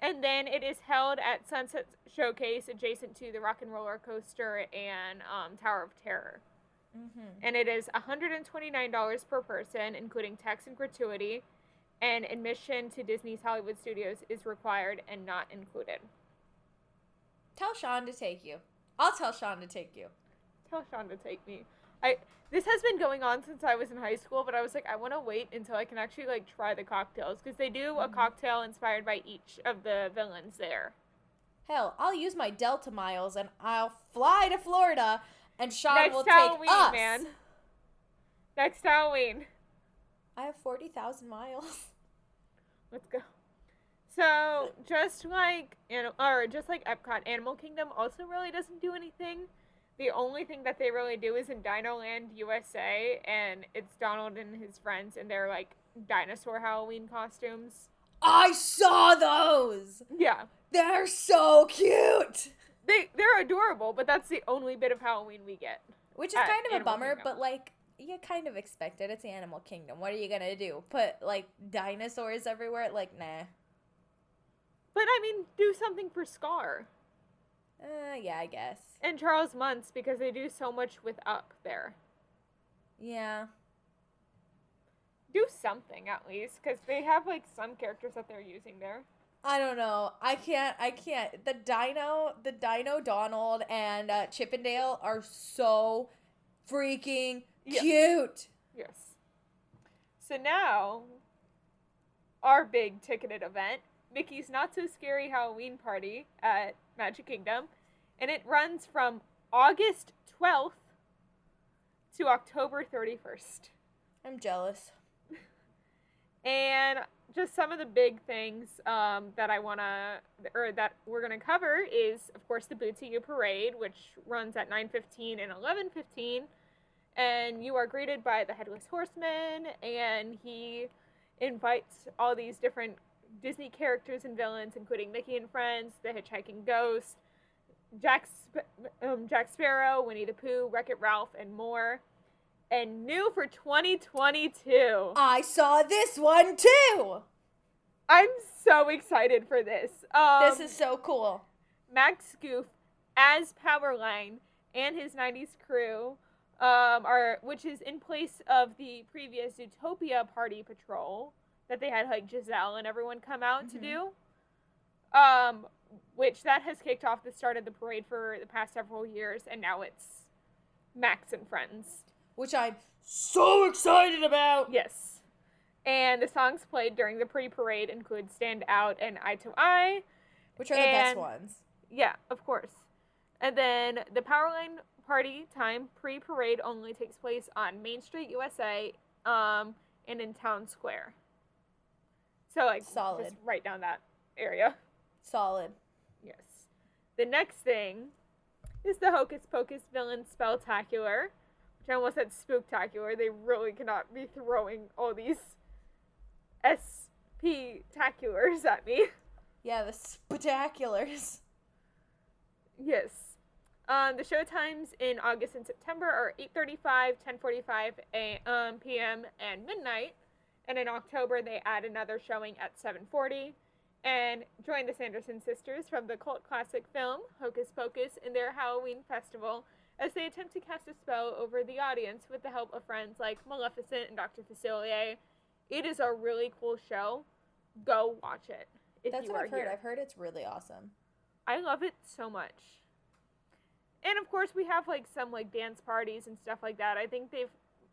S2: And then it is held at Sunset Showcase, adjacent to the Rock and Roller Coaster and um, Tower of Terror.
S3: mm-hmm.
S2: And it is $129 per person, including tax and gratuity. And admission to Disney's Hollywood Studios is required and not included.
S3: Tell Sean to take you. I'll tell Sean to take you.
S2: tell Sean to take me. I this has been going on since I was in high school, but I was like, I want to wait until I can actually like try the cocktails because they do a
S3: Mhm.
S2: cocktail inspired by each of the villains there.
S3: Hell, I'll use my Delta miles and I'll fly to Florida, and Sean
S2: Next
S3: will
S2: Halloween,
S3: take us.
S2: man. Next Halloween,
S3: I have forty thousand miles.
S2: let's go. So just like An- or just like Epcot, Animal Kingdom also really doesn't do anything. The only thing that they really do is in Dino Land USA, and it's Donald and his friends in their like dinosaur Halloween costumes.
S3: I saw those.
S2: Yeah.
S3: They're so cute.
S2: They they're adorable, but that's the only bit of Halloween we get.
S3: Which is kind of a bummer,
S2: Kingdom.
S3: but like you kind of expect it. It's Animal Kingdom. What are you gonna do? Put like dinosaurs everywhere? Like nah.
S2: But I mean, do something for Scar
S3: Uh, yeah, I guess.
S2: and Charles Muntz because they do so much with Up there.
S3: Yeah.
S2: Do something at least, because they have like some characters that they're using there.
S3: I don't know. I can't. I can't. The Dino, the Dino Donald and uh, Chip 'n Dale are so freaking
S2: Yeah.
S3: cute.
S2: Yes. So now, our big ticketed event, Mickey's Not So Scary Halloween Party at Magic Kingdom, and it runs from August 12th to October 31st.
S3: I'm jealous.
S2: And just some of the big things um, that I want to, or that we're going to cover is, of course, the Boo-to-You Parade, which runs at 9.15 and 11.15. And you are greeted by the Headless Horseman, and he invites all these different Disney characters and villains, including Mickey and Friends, the Hitchhiking Ghost, Jack, um, Jack Sparrow, Winnie the Pooh, Wreck-It Ralph, and more. And new for 2022.
S3: I saw this one too.
S2: I'm so excited for this. Um,
S3: this is so cool.
S2: Max Goof as Powerline and his 90s crew um, are which is in place of the previous Utopia Party Patrol that they had like Giselle and everyone come out to
S3: Mhm.
S2: do. Um, which that has kicked off the start of the parade for the past several years, and now it's Max and friends.
S3: Which I'm so excited about.
S2: Yes. And the songs played during the pre-parade include "Stand Out" and "Eye to Eye."
S3: Which are the best ones.
S2: Yeah, of course. And then the Powerline party time pre parade only takes place on Main Street, USA, um, and in Town Square. So like
S3: Solid.
S2: just right down that area.
S3: Solid.
S2: The next thing is the Hocus Pocus Villain Spelltacular, which I almost said spooktacular. They really cannot be throwing all these SP taculars at me.
S3: Yeah, the spectaculars.
S2: Yes. Um, the show times in August and September are 8:35, 10:45 a- um, p.m. and midnight, and in October they add another showing at 7:40, and join the Sanderson sisters from the cult classic film Hocus Pocus in their Halloween festival as they attempt to cast a spell over the audience with the help of friends like Maleficent and Dr. Facilier. It is a really cool show. Go watch it if
S3: That's
S2: you
S3: what
S2: are
S3: I've heard.
S2: here.
S3: I've heard it's really awesome.
S2: I love it so much. And of course, we have like some like dance parties and stuff like that. I think they've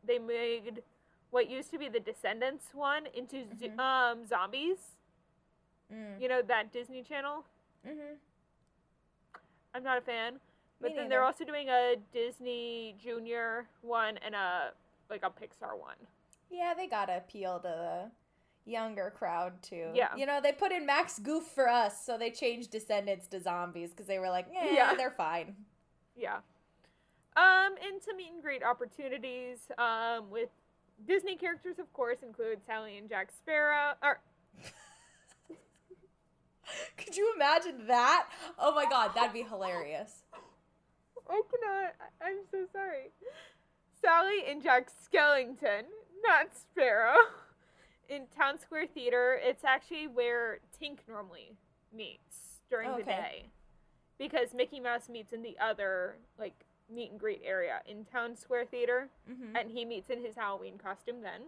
S2: they made what used to be the Descendants one into
S3: Mhm.
S2: um zombies.
S3: Mm.
S2: You know that Disney Channel.
S3: Mm-hmm.
S2: I'm not a fan, but
S3: Me
S2: then they're also doing a Disney Junior one and a like a Pixar one.
S3: Yeah, they gotta appeal to the younger crowd too.
S2: Yeah.
S3: You know, they put in Max Goof for us, so they changed Descendants to zombies because they were like, eh,
S2: Yeah.
S3: they're fine.
S2: Yeah. Um, and some meet and greet opportunities um, with Disney characters, of course, include Sally and Jack Sparrow. Or
S3: Could you imagine that? Oh my god, that'd be hilarious.
S2: I cannot. I'm so sorry. Sally and Jack Skellington, not Sparrow, in Town Square Theater. It's actually where Tink normally meets during the day, because Mickey Mouse meets in the other like meet and greet area in Town Square Theater,
S3: Mm-hmm.
S2: and he meets in his Halloween costume then.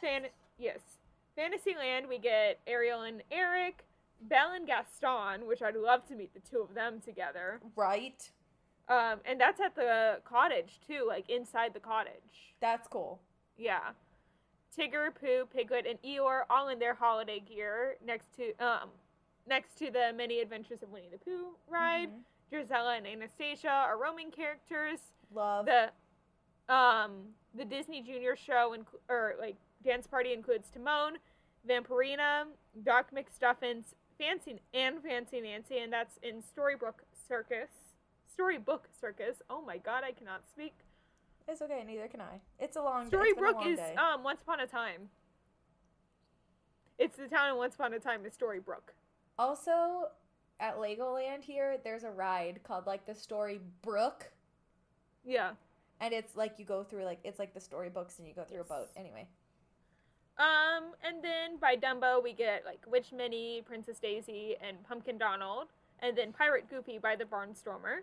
S2: Fan- yes. Fantasyland, we get Ariel and Eric, Belle and Gaston, which I'd love to meet the two of them together.
S3: Right?
S2: Um, and that's at the cottage too, like inside the cottage.
S3: That's cool.
S2: Yeah. Tigger, Pooh, Piglet, and Eeyore all in their holiday gear next to um next to the many adventures of Winnie the Pooh ride.
S3: Mhm.
S2: Drizella and Anastasia are roaming characters.
S3: Love.
S2: The um the Disney Junior show and or like dance party includes Timon, Vampirina, Doc McStuffins, Fancy and Fancy Nancy, and that's in Storybook Circus. Storybook Circus. Oh my God, I cannot speak.
S3: it's okay, neither can I. It's a long day. It's been a
S2: Storybook is
S3: day.
S2: um Once Upon a Time. It's the town in Once Upon a Time is Storybrooke.
S3: Also, at Legoland here, there's a ride called like the Story Brook,
S2: Yeah.
S3: and it's like you go through like it's like the storybooks and you go through a boat. Anyway,
S2: Um, and then by Dumbo we get like Witch Minnie, Princess Daisy, and Pumpkin Donald, and then Pirate Goofy by the Barnstormer.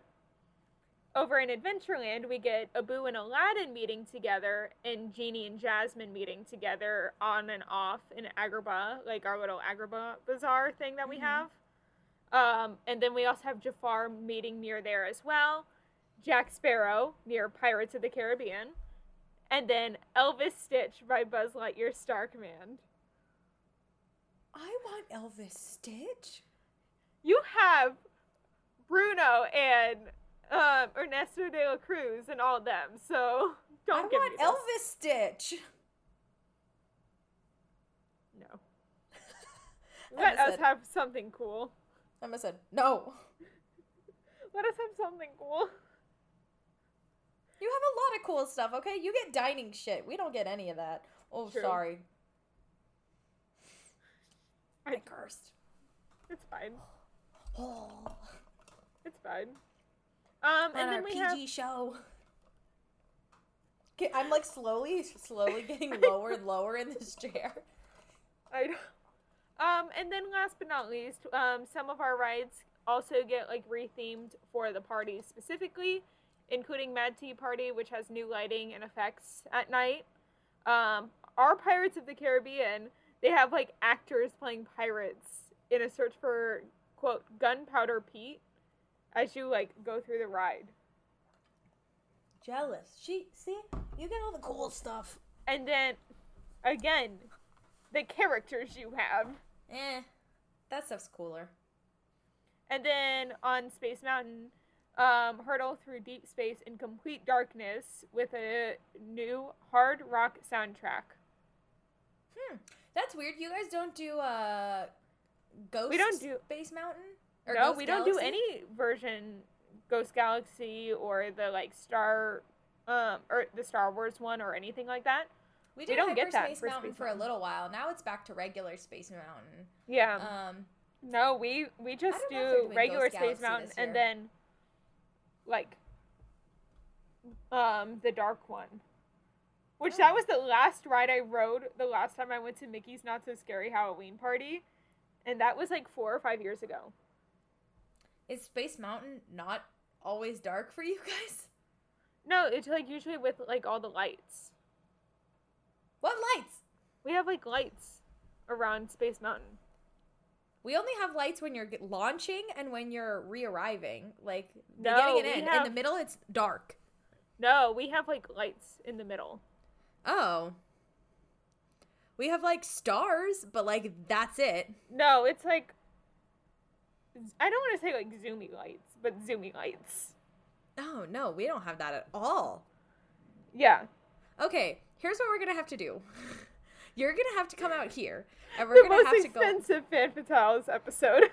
S2: Over in Adventureland, we get Abu and Aladdin meeting together, and Genie and Jasmine meeting together on and off in Agrabah, like our little Agrabah bazaar thing that we
S3: Mhm.
S2: have. Um, and then we also have Jafar meeting near there as well. Jack Sparrow near Pirates of the Caribbean. And then Elvis Stitch by Buzz Lightyear Star Command.
S3: I want Elvis Stitch.
S2: You have Bruno and um, Ernesto de la Cruz and all them, so don't
S3: I
S2: give
S3: want
S2: me this.
S3: Elvis Stitch.
S2: No. Let us
S3: said-
S2: have something cool.
S3: Emma said no.
S2: Let us have something cool.
S3: You have a lot of cool stuff, okay? You get dining shit. We don't get any of that. Oh,
S2: True.
S3: sorry. I
S2: I-
S3: cursed.
S2: It's fine.
S3: Oh.
S2: It's fine. Um, and then we
S3: PG
S2: have
S3: show. Okay, I'm like slowly, slowly getting lower and lower in this chair.
S2: I know. Um, and then last but not least, um, some of our rides also get like rethemed for the party specifically, including Mad Tea Party, which has new lighting and effects at night. Um, our Pirates of the Caribbean, they have like actors playing pirates in a search for quote Gunpowder Pete as you like go through the ride.
S3: Jealous. She see, you get all the cool stuff.
S2: And then again, the characters you have.
S3: Eh, that stuff's cooler.
S2: And then on Space Mountain, um, hurtle through deep space in complete darkness with a new hard rock soundtrack.
S3: Hmm, that's weird. You guys don't do uh, Ghost.
S2: We don't do-
S3: Space Mountain. Or
S2: no,
S3: Ghost
S2: we don't do any version Ghost Galaxy or the like Star, um, or the Star Wars one or anything like that.
S3: We
S2: we
S3: did
S2: don't get that for
S3: Mountain
S2: Space
S3: for a little while. Now it's back to regular Space Mountain.
S2: Yeah,
S3: Um,
S2: no, we we just
S3: don't know if they're
S2: do regular Space
S3: Galaxy
S2: Mountain and then like um the dark one. Which that
S3: Oh.
S2: was the last ride I rode the last time I went to Mickey's Not So Scary Halloween Party. and that was like four or five years ago.
S3: Is Space Mountain not always dark for you guys?
S2: No, it's like usually with like all the lights.
S3: What lights?
S2: We have like lights around Space Mountain.
S3: We only have lights when you're launching and when you're re-arriving. Like
S2: No,
S3: getting it
S2: we
S3: in. In the middle, it's dark.
S2: No, we have like lights in the middle.
S3: Oh. We have like stars, but like that's it.
S2: No, it's like I don't want to say like zoomy lights, but zoomy lights.
S3: Oh no, we don't have that at all.
S2: Yeah.
S3: Okay, here's what we're gonna have to do. You're gonna have to come out here, and we're gonna have to go.
S2: The most expensive fan fatales episode.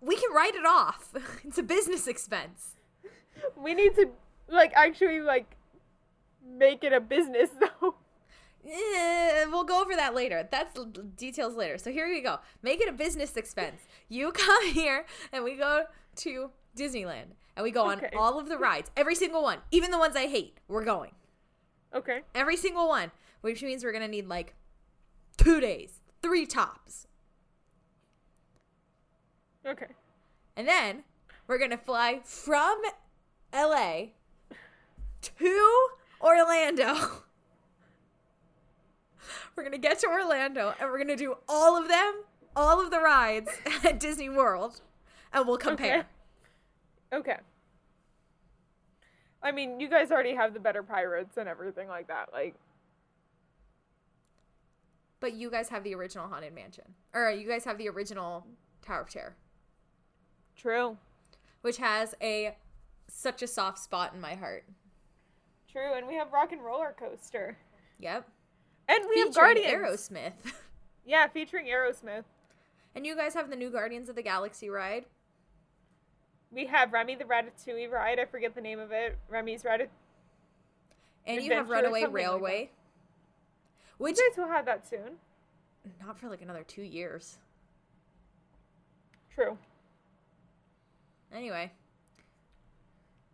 S3: We can write it off. It's a business expense.
S2: We need to like actually like make it a business though.
S3: Eh, we'll go over that later. That's details later. So here we go. Make it a business expense. You come here and we go to Disneyland and we go on
S2: Okay.
S3: all of the rides, every single one, even the ones I hate. We're going
S2: Okay.
S3: every single one, which means we're gonna need like two days, three tops,
S2: Okay.
S3: and then we're gonna fly from LA to Orlando. We're gonna get to Orlando and we're gonna do all of them, all of the rides at Disney World, and we'll compare.
S2: Okay. Okay. I mean, you guys already have the better pirates and everything like that. Like,
S3: But you guys have the original Haunted Mansion, or you guys have the original Tower of Terror,
S2: true.
S3: which has a such a soft spot in my heart.
S2: True. And we have Rock and Roller Coaster.
S3: Yep.
S2: And we have
S3: Featuring
S2: Guardians.
S3: Aerosmith.
S2: Yeah, featuring Aerosmith.
S3: and you guys have the new Guardians of the Galaxy ride.
S2: We have Remy the Ratatouille ride. I forget the name of it. Remy's Ratatouille.
S3: And you have Runaway
S2: something like.
S3: Railway. Which
S2: You guys will have that soon.
S3: not for like another two years.
S2: True.
S3: Anyway,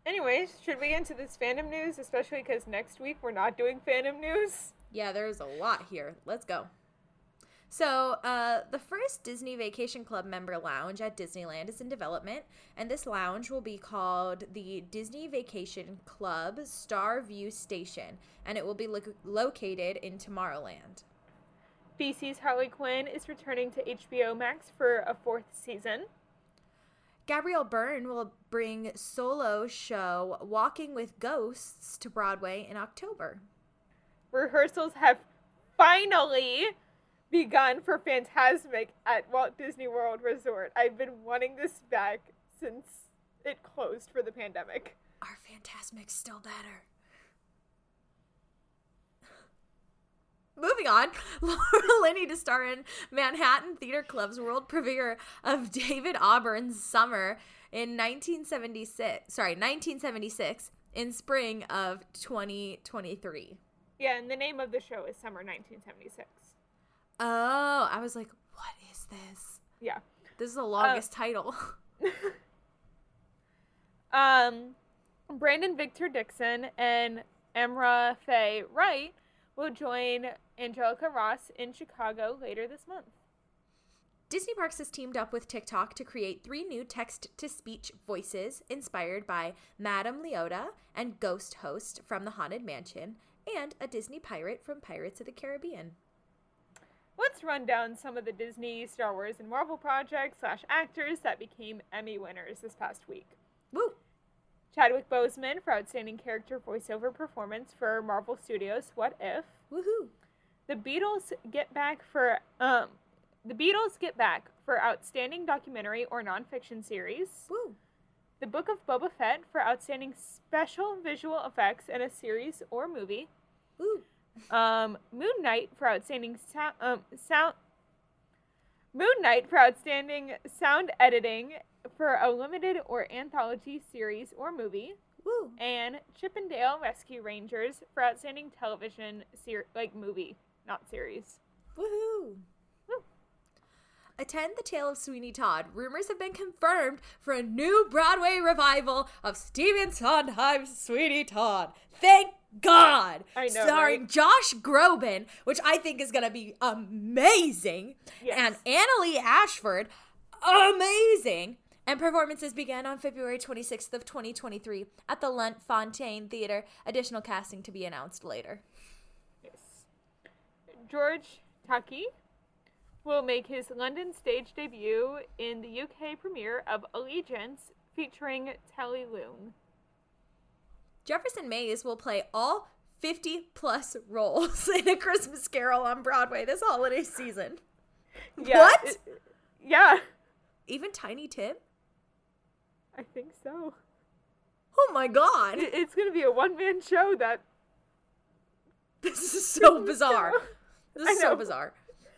S2: Anyways, should we get into this fandom news, especially because next week we're not doing fandom news?
S3: yeah, there's a lot here. Let's go. So, uh, the first Disney Vacation Club member lounge at Disneyland is in development, and this lounge will be called the Disney Vacation Club Star View Station, and it will be lo- located in Tomorrowland.
S2: DC's Harley Quinn is returning to HBO Max for a fourth season.
S3: Gabriel Byrne will bring solo show Walking with Ghosts to Broadway in October.
S2: Rehearsals have finally begun for Phantasmic at Walt Disney World Resort. I've been wanting this back since it closed for the pandemic.
S3: Our Phantasmic's still better. Moving on, Laura Linney to star in Manhattan Theater Club's world premiere of David Auburn's Summer in 1976. Sorry, 1976 in spring of 2023.
S2: Yeah, and the name of the show is Summer 1976.
S3: Oh, I was like, what is this?
S2: Yeah.
S3: This is the longest title.
S2: Um, Brandon Victor Dixon and Amra-Faye Wright will join Angelica Ross in Chicago later this month.
S3: Disney Parks has teamed up with TikTok to create three new text to speech voices inspired by Madame Leota and Ghost Host from The Haunted Mansion and a Disney pirate from Pirates of the Caribbean.
S2: Let's run down some of the Disney, Star Wars, and Marvel projects slash actors that became Emmy winners this past week.
S3: Woo!
S2: Chadwick Boseman for Outstanding Character Voiceover Performance for Marvel Studios' What If.
S3: Woohoo!
S2: The Beatles get back for um the Beatles get back for Outstanding Documentary or Nonfiction Series.
S3: Woo!
S2: The Book of Boba Fett for Outstanding Special Visual Effects in a Series or Movie.
S3: Woo!
S2: Um, Moon Knight for Outstanding sound, um, sound. Moon Knight for Outstanding Sound Editing for a limited or anthology series or movie.
S3: Woo!
S2: And Chip 'n Dale Rescue Rangers for Outstanding Television ser- like movie, not series.
S3: Woohoo! Attend the Tale of Sweeney Todd. Rumors have been confirmed for a new Broadway revival of Stephen Sondheim's Sweeney Todd. Thank God!
S2: I know,
S3: starring
S2: right?
S3: Josh Groban, which I think is gonna be amazing, and
S2: Yes.
S3: Annaleigh Ashford, amazing. And performances began on February 26th of 2023 at the Lunt-Fontanne Theater. Additional casting to be announced later.
S2: Yes. George Takei will make his London stage debut in the UK premiere of Allegiance featuring Telly Leung.
S3: Jefferson Mays will play all 50 plus roles in A Christmas Carol on Broadway this holiday season.
S2: Yeah,
S3: What?
S2: it- yeah,
S3: Even Tiny Tim?
S2: I think so.
S3: Oh my god.
S2: It- It's gonna be a one man show that
S3: This is so bizarre. This is so bizarre.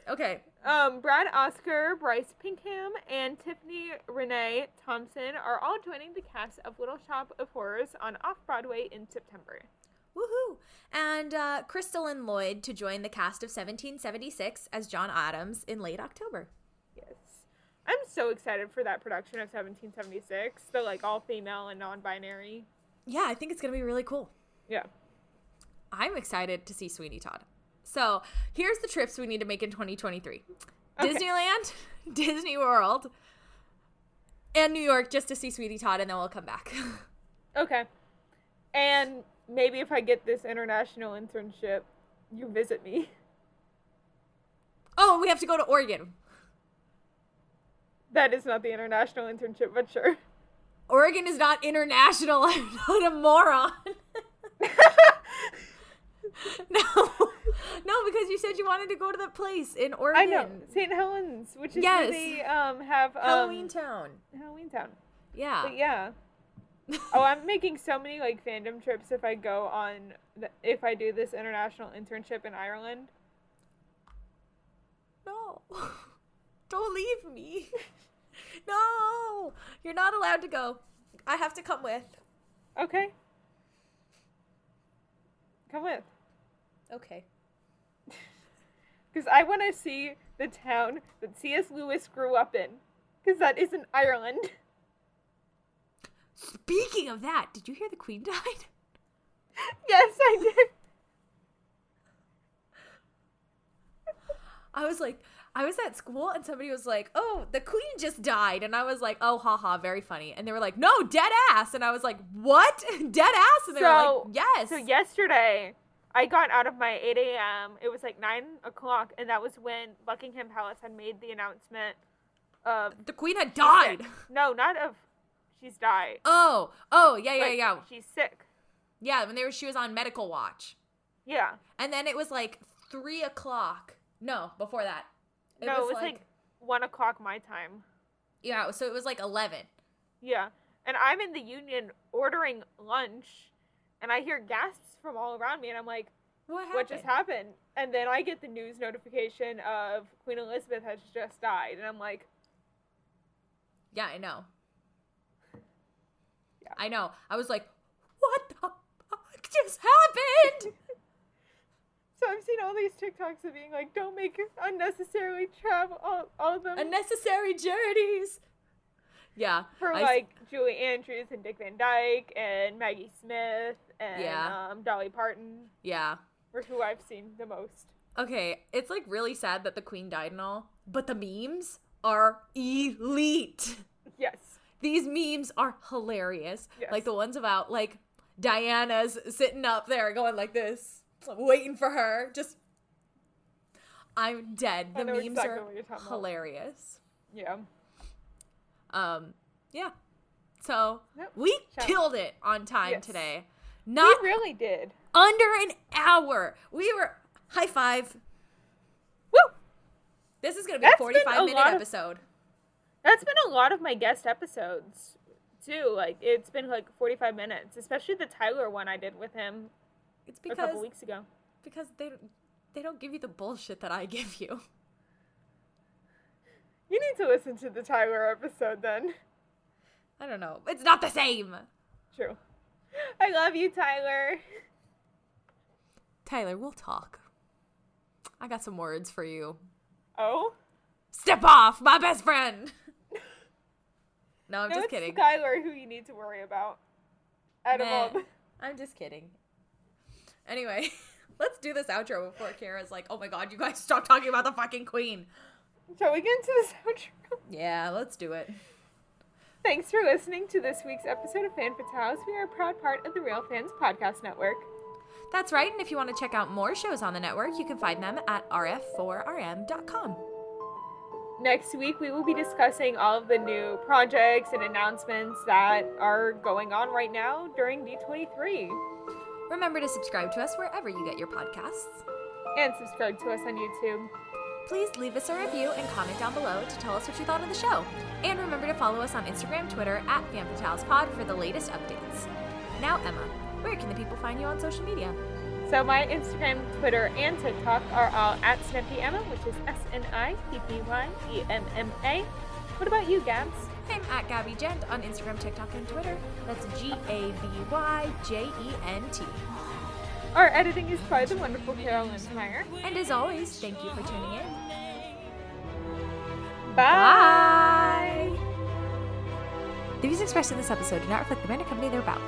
S3: Okay.
S2: Um, Brad Oscar, Bryce Pinkham, and Tiffany Renee Thompson are all joining the cast of Little Shop of Horrors on Off Broadway in September.
S3: Woohoo! And uh, and Lloyd to join the cast of 1776 as John Adams in late October.
S2: Yes. I'm so excited for that production of 1776, the like all female and non binary.
S3: Yeah, I think it's going to be really cool.
S2: Yeah.
S3: I'm excited to see Sweeney Todd. So here's the trips we need to make in 2023
S2: Okay.
S3: Disneyland, Disney World, and New York just to see Sweetie Todd, and then we'll come back.
S2: Okay. And maybe if I get this international internship, you visit me.
S3: oh, we have to go to Oregon.
S2: That is not the international internship, but sure.
S3: Oregon is not international. I'm not a moron. no, no, because you said you wanted to go to the place in Oregon.
S2: I know. St. Helens, which is
S3: Yes.
S2: where they um, have um,
S3: Halloween Town.
S2: Halloween Town.
S3: Yeah.
S2: But yeah. oh, I'm making so many like fandom trips if I go on the, if I do this international internship in Ireland.
S3: No. Don't leave me. No. You're not allowed to go. I have to come with.
S2: Okay. Come with.
S3: Okay.
S2: Because I want to see the town that C.S. Lewis grew up in. Because that is in Ireland.
S3: Speaking of that, did you hear the queen died?
S2: yes, I did.
S3: I was like, I was at school and somebody was like, "Oh, the queen just died," and I was like, "Oh, haha, very funny." And they were like, "No, dead ass," and I was like, "What? dead ass?" And they were
S2: So-
S3: like, "Yes."
S2: So yesterday, I got out of my 8 a.m. It was like 9 o'clock, and that was when Buckingham Palace had made the announcement of.
S3: the queen had died.
S2: No, not of. She's died.
S3: Oh, oh, yeah, yeah,
S2: Like,
S3: yeah,
S2: She's sick.
S3: yeah. When they were, she was on medical watch,
S2: Yeah.
S3: and then it was like three o'clock. No, before that.
S2: no, it was like, 1 o'clock my time.
S3: yeah. So it was like eleven.
S2: Yeah. And I'm in the union ordering lunch, and I hear gasps from all around me, and I'm like,
S3: What happened?
S2: what just happened? And then I get the news notification of Queen Elizabeth has just died, and I'm like,
S3: Yeah, I know.
S2: Yeah.
S3: I know. I was like, what the fuck just happened?
S2: So I've seen all these TikToks of being like, don't make unnecessarily travel all, all of them
S3: Unnecessary journeys. Yeah.
S2: for
S3: I s-
S2: like Julie Andrews and Dick Van Dyke and Maggie Smith and
S3: Yeah.
S2: um, Dolly Parton
S3: Yeah.
S2: were who I've seen the most.
S3: Okay, it's like really sad that the queen died and all, but the memes are elite.
S2: Yes.
S3: These memes are hilarious.
S2: Yes.
S3: Like the ones about like Diana's sitting up there going like this, waiting for her. Just I'm dead. The memes
S2: exactly
S3: are
S2: what about.
S3: hilarious.
S2: Yeah.
S3: Um, yeah. So
S2: Yep.
S3: we
S2: Shout-
S3: killed it on time
S2: Yes.
S3: today.
S2: We
S3: Not
S2: really did.
S3: under an hour. We were high five.
S2: Woo!
S3: This is gonna be
S2: That's
S3: a forty-five
S2: a
S3: minute
S2: lot of-
S3: episode.
S2: That's been a lot of my guest episodes too. Like it's been like 45 minutes, especially the Tyler one I did with him
S3: It's because a
S2: couple weeks ago.
S3: because they they don't give you the bullshit that I give you.
S2: You need to listen to the Tyler episode then.
S3: I don't know. It's not the same.
S2: True. I love you, Tyler.
S3: Tyler, we'll talk. I got some words for you.
S2: Oh?
S3: Step off, my best friend. no, I'm
S2: no,
S3: just kidding.
S2: Skylar who you need to worry about. Out
S3: Nah. I'm just kidding. Anyway, Let's do this outro before Kara's like, oh my god, you guys stop talking about the fucking queen.
S2: Shall we get into this outro?
S3: Yeah, let's do it.
S2: Thanks for listening to this week's episode of Fan Fatales. We are a proud part of the Real Fans Podcast Network.
S3: That's right, and if you want to check out more shows on the network, you can find them at rf4rm.com.
S2: Next week, we will be discussing all of the new projects and announcements that are going on right now during D23.
S3: Remember to subscribe to us wherever you get your podcasts.
S2: And subscribe to us on YouTube.
S3: Please leave us a review and comment down below to tell us what you thought of the show. And remember to follow us on Instagram, Twitter, at FanFatalesPod for the latest updates. Now, Emma, where can the people find you on social media?
S2: So my Instagram, Twitter, and TikTok are all at Snippy Emma, which is S N I P P Y E M M A. What about you, Gabs?
S3: I'm at Gabby Gent on Instagram, TikTok, and Twitter. That's G A B Y J E N T.
S2: Our editing is by the wonderful Carol Lindmeyer.
S3: And as always, thank you for tuning in.
S2: Bye.
S3: Bye. The views expressed in this episode do not reflect the brand or company they're about.